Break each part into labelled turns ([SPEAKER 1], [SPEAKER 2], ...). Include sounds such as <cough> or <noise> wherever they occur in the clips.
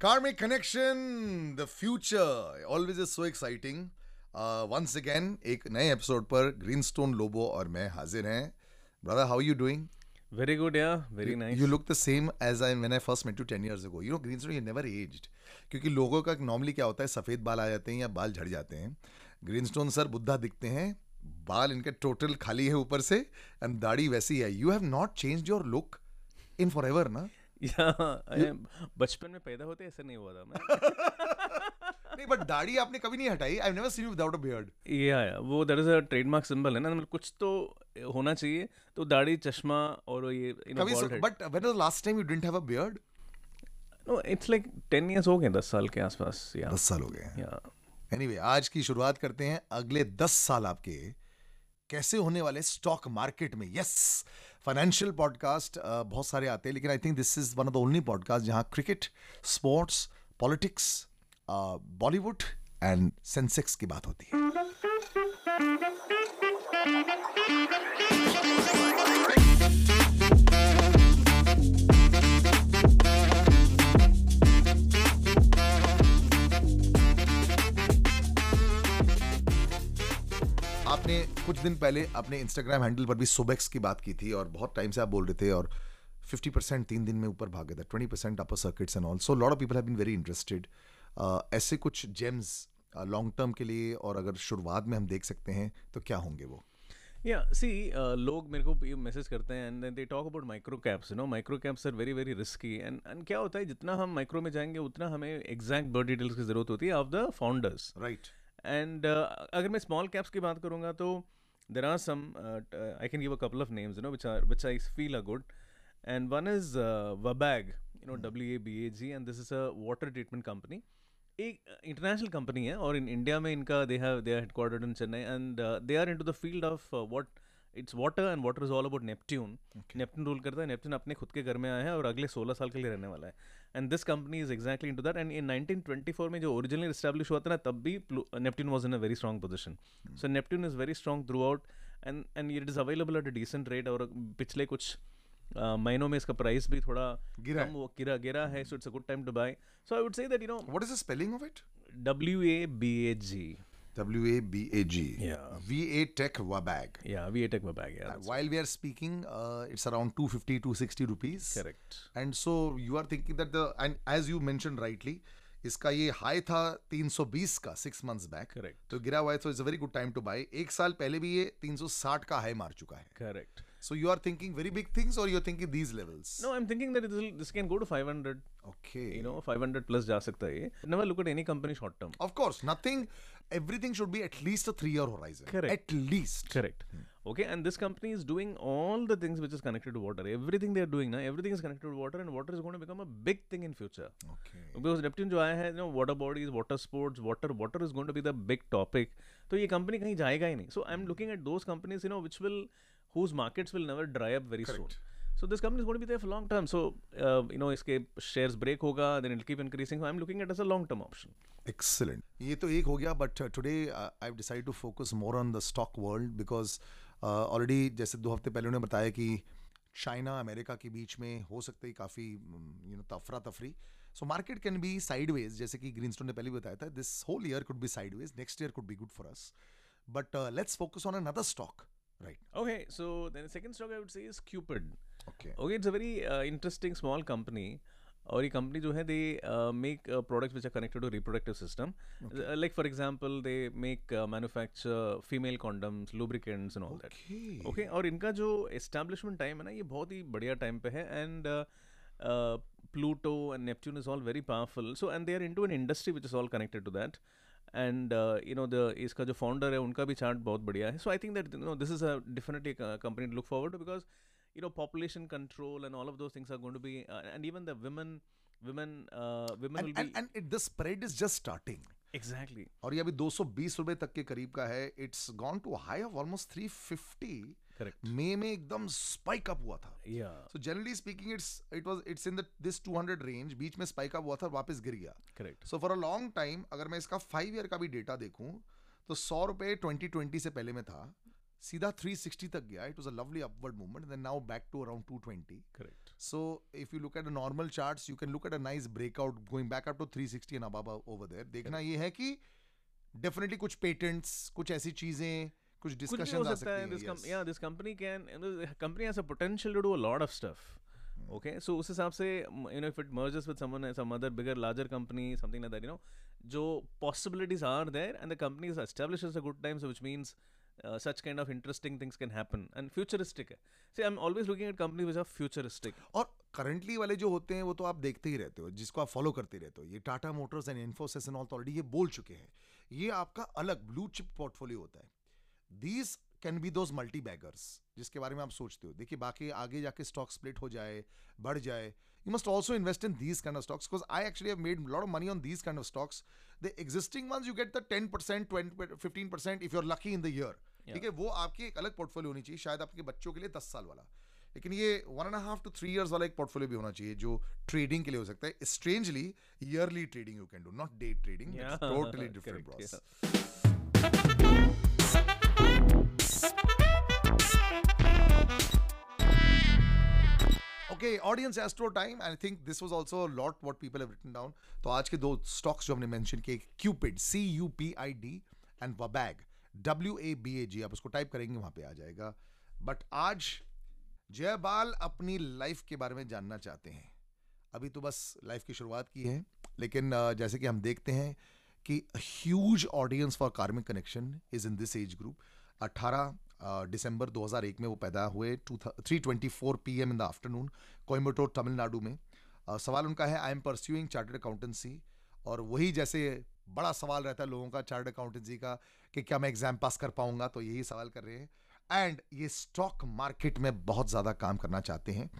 [SPEAKER 1] Karmic Connection, the future, always is so exciting. Once uh, again एक नए episode पर Greenstone Lobo और मैं हाजिर हैं brother how you doing
[SPEAKER 2] Very good, yeah. Very nice.
[SPEAKER 1] You look the same as I when I first met you 10 years ago. You know, Greenstone, you never aged. क्योंकि लोगों का नॉर्मली क्या होता है सफ़ेद बाल आ जाते हैं या बाल झड़ जाते हैं ग्रीनस्टोन सर बुद्धा दिखते हैं बाल इनके टोटल खाली है ऊपर से एंड दाढ़ी वैसी है you have not change your look in forever ना
[SPEAKER 2] बचपन में पैदा होते ऐसा नहीं हुआ था मैं। <laughs>
[SPEAKER 1] नहीं बट दाढ़ी आपने कभी नहीं हटाई? I never seen you without a beard
[SPEAKER 2] या या वो that is a trademark symbol है ना मतलब कुछ तो होना चाहिए तो दाढ़ी चश्मा और ये यू नो
[SPEAKER 1] कभी but when was last time you didn't have a beard
[SPEAKER 2] no it's like 10 years हो गए 10 साल के आसपास या
[SPEAKER 1] 10 साल हो गए
[SPEAKER 2] या
[SPEAKER 1] एनीवे आज की शुरुआत करते हैं अगले 10 साल आपके। कैसे होने वाले स्टॉक मार्केट में? यस फाइनेंशियल पॉडकास्ट बहुत सारे आते हैं, लेकिन I think this is one of the only podcast जहाँ cricket sports politics Bollywood and Sensex की बात होती है। कुछ दिन पहले अपने इंस्टाग्राम हैंडल पर भी सुबेक्स की बात की थी और बहुत टाइम से आप बोल रहे थे और 50 परसेंट तीन दिन में ऊपर भागे थे 20 percent upper circuits and all so lot of people have been very interested ऐसे कुछ जेम्स लॉन्ग टर्म के लिए और अगर शुरुआत में हम देख सकते हैं तो क्या होंगे वो?
[SPEAKER 2] या सी लोग मेरे को ये मैसेज करते हैं and they talk about micro caps no micro caps are very very risky and and क्या होता है जितना हम माइक्रो में जाएँगे उतना हमें एग्जैक्ट बर्ड डिटेल्स की ज़रूरत होती है of the founders
[SPEAKER 1] right
[SPEAKER 2] and अगर मैं स्मॉल कैप्स की बात करूँगा तो there are some I can give a couple of names you know which are which I feel a good and one is Wabag you know W A B A G and this is a water treatment company एक international company है और in India में इनका they have they are headquartered in Chennai and they are into the field of what it's water and water is all about Neptune Neptune rule करता है Neptune अपने खुद के घर में आया है और अगले 16 साल के लिए रहने वाला है। And this company is exactly into that and in 1924 में जो ओरिजिनली एस्टैब्लिश हुआ था ना तब भी Neptune was in a very strong position so Neptune is very strong throughout and and it is available at a decent rate और पिछले कुछ uh, महीनों में इसका प्राइस भी थोड़ा
[SPEAKER 1] गिरा
[SPEAKER 2] कम वो गिरा गिरा है so it's a good time to buy so I would say that you know
[SPEAKER 1] what is the spelling of it
[SPEAKER 2] W A B A G.
[SPEAKER 1] W A B A G
[SPEAKER 2] Yeah.
[SPEAKER 1] V A Tech Wabag
[SPEAKER 2] Yeah, we Tech my bag. Yeah, Uh,
[SPEAKER 1] while we are speaking uh, it's around 250 260 rupees
[SPEAKER 2] correct.
[SPEAKER 1] And so you are thinking that the, and as you mentioned rightly, इसका ये high था 320 का six months back
[SPEAKER 2] correct
[SPEAKER 1] तो गिरा हुआ है so it's a very good time to buy एक साल पहले भी ये 360 का हाई मार चुका है
[SPEAKER 2] Correct.
[SPEAKER 1] So you are thinking very big things और you are thinking these levels
[SPEAKER 2] No, I'm thinking that this, will, this can go to 500.
[SPEAKER 1] Okay
[SPEAKER 2] You know, 500 plus जा सकता है ये. Never look at any company short term.
[SPEAKER 1] Of course nothing everything should be at least a 3 year horizon
[SPEAKER 2] Correct.
[SPEAKER 1] at least
[SPEAKER 2] Correct. Okay, and this company is doing all the things which is connected to water. Everything they are doing now, everything is connected to water, and water is going to become a big thing in future.
[SPEAKER 1] okay
[SPEAKER 2] Because Neptune जो आया है, you know, water bodies, water sports, water, water is going to be the big topic. तो ये company कहीं जाएगा ही नहीं. So I'm looking at those companies, you know, which will, whose markets will never dry up very soon. So this company is going to be there for long term. So uh, you know, इसके shares break होगा, then it'll keep increasing. So I'm looking at it as a long term option.
[SPEAKER 1] Excellent. ये तो एक हो गया but today I decide to focus more on the stock world because already जैसे दो हफ़्ते पहले उन्होंने बताया कि चाइना अमेरिका के बीच में हो सकता है काफ़ी यू नो तफरा तफरी so market can be sideways जैसे कि ग्रीनस्टोन ने पहले भी बताया था this whole year could be sideways next year could be good for us but let's focus on another stock right
[SPEAKER 2] Okay, so then the second stock I would say is Cupid.
[SPEAKER 1] Okay
[SPEAKER 2] Okay, it's a very uh, interesting small company. और ये company जो है they make products which are connected to reproductive system like for example they make manufacture female condoms lubricants and all that okay और इनका जो establishment time है ना ये बहुत ही बढ़िया टाइम पे है and Pluto and Neptune is all very powerful so and they are into an industry which is all connected to that and you know the इसका जो फाउंडर है उनका भी चार्ट बहुत बढ़िया है। So I think that no this is a definitely company look forward because you know population control and all of those things are going to be and even the women women women will be
[SPEAKER 1] and the spread is just starting
[SPEAKER 2] exactly
[SPEAKER 1] और ये अभी 220 रुपए तक के करीब का है। It's gone to high of almost 350
[SPEAKER 2] correct.
[SPEAKER 1] मई में एकदम स्पाइक अप हुआ था। So generally speaking it's it was it's in the this 200 range बीच में स्पाइक अप हुआ था वापस गिर गया।
[SPEAKER 2] Correct.
[SPEAKER 1] So for a long time अगर मैं इसका फाइव ईयर का भी डेटा देखूँ तो सौ रुपए 2020 से पहले में था। सीधा 360 तक गया। It was a lovely upward movement then now back to around 220
[SPEAKER 2] correct.
[SPEAKER 1] So if you look at the normal charts, you can look at a nice breakout going back up to 360 and above over there. देखना ये है कि definitely कुछ patents, कुछ ऐसी चीज़ें, कुछ
[SPEAKER 2] हो
[SPEAKER 1] discussions आ
[SPEAKER 2] सकता है
[SPEAKER 1] हैं.
[SPEAKER 2] can you know, the company has a potential to do a lot of stuff
[SPEAKER 1] Hmm.
[SPEAKER 2] okay so उस हिसाब से m- you know if it merges with someone some other bigger larger company something like that you know जो are there and the company is established as a good time so which uh, such kind of interesting things can happen and futuristic है see I'm always looking at companies which are futuristic
[SPEAKER 1] और currently वाले जो होते हैं वो तो आप देखते ही रहते हो जिसको आप फॉलो करते रहते हो ये Tata Motors and Infosys and all तो ऑलरेडी ये बोल चुके हैं ये आपका अलग ब्लू चिप पोर्टफोलियो होता है these can be those multi baggers जिसके बारे में आप सोचते हो। देखिए बाकी आगे जाके स्टॉक स्प्लिट हो जाए बढ़ जाए you must also invest in these kind of stocks because I actually have made lot of money on these kind of stocks the existing ones you get the ten percent twenty fifteen percent if you are lucky in the year ठीक है वो आपकी एक अलग portfolio होनी चाहिए शायद आपके बच्चों के लिए दस साल वाला। लेकिन ये one and half two three years वाला एक पोर्टफोलियो भी होना चाहिए जो ट्रेडिंग के लिए हो सकता है। Strangely yearly trading you can do not day
[SPEAKER 2] trading
[SPEAKER 1] totally different
[SPEAKER 2] correct,
[SPEAKER 1] okay audience astro time I think this was also lot what people have written down तो आज के दो स्टॉक्स जो हमने मेंशन किए Cupid C U P I D and Wabag W A B A G आप उसको type करेंगे, वहाँ पे आ जाएगा। बट आज जयबाल अपनी लाइफ के बारे में जानना चाहते हैं। अभी तो बस लाइफ की शुरुआत की है, लेकिन जैसे कि हम देखते हैं कि huge audience for karmic connection is in this age group 18 दिसंबर 2001 में वो पैदा हुए three twenty four P M in the afternoon Coimbatore Tamil Nadu में। अ, सवाल उनका है I am pursuing chartered accountancy और वही जैसे बड़ा सवाल रहता है लोगों का चार्टर्ड अकाउंटेंसी का कि क्या मैं एग्ज़ाम पास कर पाऊँगा? तो यही सवाल कर रहे हैं। एंड ये स्टॉक मार्केट में बहुत ज़्यादा काम करना चाहते हैं।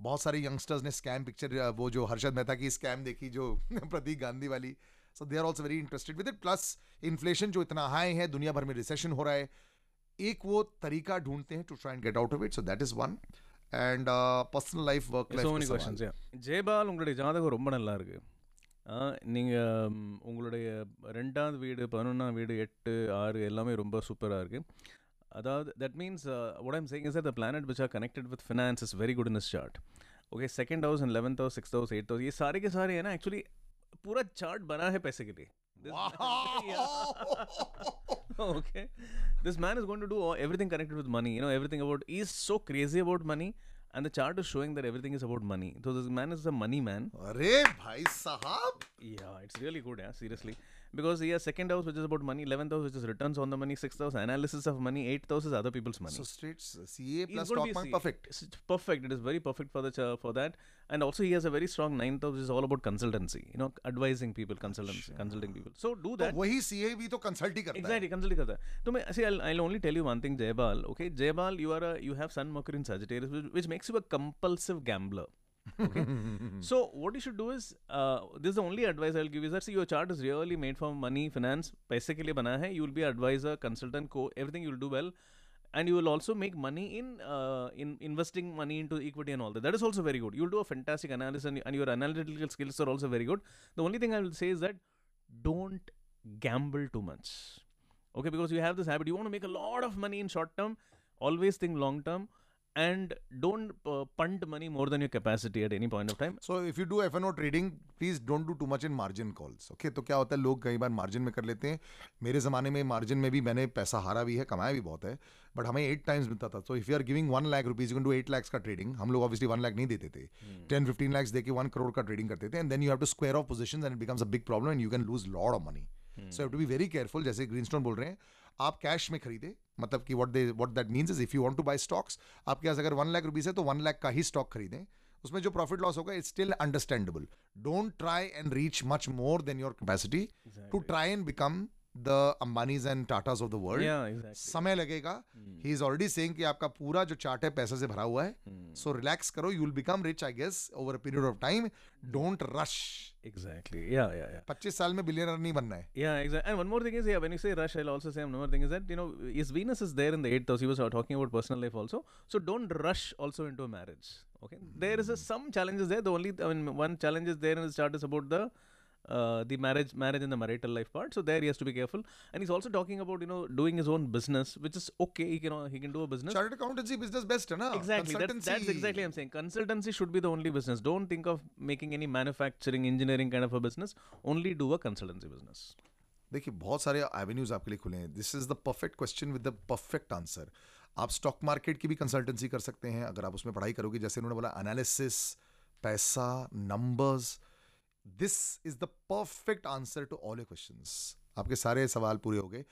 [SPEAKER 1] बहुत सारे यंगस्टर्स ने स्कैम पिक्चर वो जो हर्षद मेहता की स्कैम देखी जो <laughs> प्रतीक गांधी वाली। So they are also very interested with it plus inflation जो इतना हाई है दुनिया भर में रिसेशन हो रहा है। एक वो तरीका ढूंढते हैं to try and get out of it so that is one and personal life work
[SPEAKER 2] so many questions yeah Jayapal உங்களுடைய ஜாதகம் ரொம்ப நல்லா இருக்கு நீங்கள் உங்களுடைய ரெண்டாவது வீடு பதினொன்றாம் வீடு எட்டு ஆறு எல்லாமே ரொம்ப சூப்பராக இருக்கு அதாவது that means what I'm saying is that the planet which are connected with finance is very good in this chart okay second house and 11th house sixth house eighth house ये सारे के सारे है ना एक्चुअली पूरा chart बना है पैसे के लिए This- <laughs> okay. This man is going to do everything connected with money. You know, everything about. He's so crazy about money. And the chart is showing that everything is about money. So this man is a money man.
[SPEAKER 1] Arey, bhai sahab.
[SPEAKER 2] Yeah, it's really good. Yeah, seriously because he has second house which is about money 11th house which is returns on the money sixth house analysis of money eighth house is other people's money
[SPEAKER 1] so straight CA
[SPEAKER 2] He's
[SPEAKER 1] plus
[SPEAKER 2] gonna
[SPEAKER 1] stock
[SPEAKER 2] be
[SPEAKER 1] market
[SPEAKER 2] C-
[SPEAKER 1] perfect
[SPEAKER 2] It's perfect. It is very perfect for the ch- for that, and also he has a very strong ninth house, which is all about consultancy. You know, advising people, consultancy, consulting people. So do
[SPEAKER 1] तो
[SPEAKER 2] that.
[SPEAKER 1] वही CA भी तो consult ही करता
[SPEAKER 2] Exactly, consulting करता है. तो मैं see, I'll, I'll only tell you one thing, Jaybal. Okay, Jaybal, you are a you have Sun Mercury in Sagittarius, which, which makes you a compulsive gambler. Okay? <laughs> so what you should do is, uh, this is the only advice I'll give you is that see your chart is really made for money, finance, basically ke bana hai. You will be advisor, consultant, co, everything you'll do well. And you will also make money in uh, in investing money into equity and all that. That is also very good. You'll do a fantastic analysis and, and your analytical skills are also very good. The only thing I will say is that don't gamble too much okay because you have this habit you want to make a lot of money in short term always think long term and don't uh, punt money more than your capacity at any point of time.
[SPEAKER 1] So if you do F N O trading please don't do too much in margin तो क्या होता है लोग कई बार margin में कर लेते हैं। मेरे ज़माने में मार्जिन में भी मैंने पैसा हारा भी है कमाया भी बहुत है बट हमें एट टाइम्स मिलता था। तो if you are giving one lakh rupees you do eight lakhs का ट्रेडिंग हम लोग ऑब्वियसली वन लाख नहीं देते थे। टेन फिफ्टीन लैक्स देके वन करोड़ का ट्रेडिंग करते थे and then you have to square off position and becomes a big problem and you can lose lot of money so have to be very careful जैसे Greenstone बोल रहे हैं आप cash में खरीदे। मतलब कि what they what that means is if you want to buy stocks आपके पास अगर वन लाख रुपीज़ है तो वन लाख का ही स्टॉक खरीदें। उसमें जो प्रॉफिट लॉस होगा it's still understandable don't try and reach much more than your capacity to try and become the Ambanis and Tatas of
[SPEAKER 2] the world
[SPEAKER 1] समय लगेगा ही इज़ ऑलरेडी सेइंग कि आपका पूरा जो चार्ट है पैसे से भरा हुआ है सो रिलैक्स करो you will become rich I guess over a period of time don't rush
[SPEAKER 2] Exactly. Yeah, yeah, yeah.
[SPEAKER 1] 25 साल में बिलियनर नहीं बनना है
[SPEAKER 2] Yeah, exactly. And one more thing is, yeah, when you say rush, I'll also say one more thing is that, you know, his Venus is there in the eighth house. He was uh, talking about personal life also. So don't rush also into a marriage. Okay. There is a, some challenges there. The only, I mean, one challenge is there in the chart is about the uh, the marriage marriage and the marital life part so there he has to be careful and he's also talking about you know doing his own business which is okay he can uh, he can do a business
[SPEAKER 1] accountancy business best है ना
[SPEAKER 2] exactly that's, that's exactly i'm saying consultancy should be the only business don't think of making any manufacturing engineering kind of a business only do a consultancy business
[SPEAKER 1] देखिए बहुत सारे avenues आपके लिए खुले हैं this is the perfect question with the perfect answer आप stock market की भी कंसल्टेंसी कर सकते हैं अगर आप उसमें पढ़ाई करोगे जैसे उन्होंने बोला एनालिसिस पैसा numbers this is the perfect answer to all your question आपके सारे सवाल पूरे हो गए।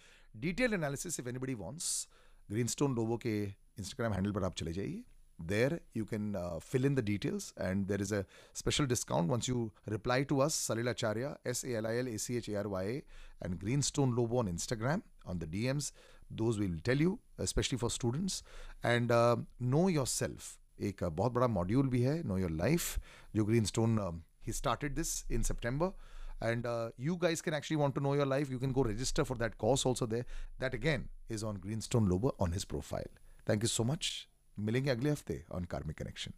[SPEAKER 1] Detail analysis if anybody wants green stone Lobo के इंस्टाग्राम हैंडल पर आप चले जाइए। There you can fill in the details and there is a special discount once you reply to us Salil Acharya S A L I L A C H A R Y and green stone Lobo on Instagram on the D Ms those will tell you specially for students and know yourself एक बहुत बड़ा module भी है know your life जो green stone he started this in September and uh, you guys can actually want to know your life you can go register for that course also there that again is on greenstone lobo on his profile thank you so much मिलेंगे अगले हफ्ते on karmic connection